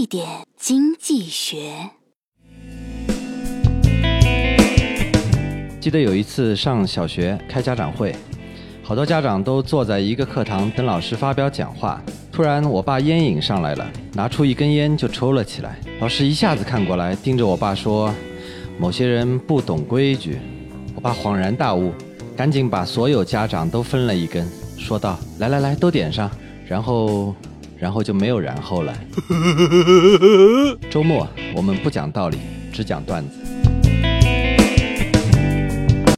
一点经济学。记得有一次上小学开家长会，好多家长都坐在一个课堂等老师发表讲话。突然，我爸烟瘾上来了，拿出一根烟就抽了起来。老师一下子看过来，盯着我爸说：“某些人不懂规矩。”我爸恍然大悟，赶紧把所有家长都分了一根，说道：“来来来，都点上。”然后，然后就没有然后了。周末我们不讲道理只讲段子。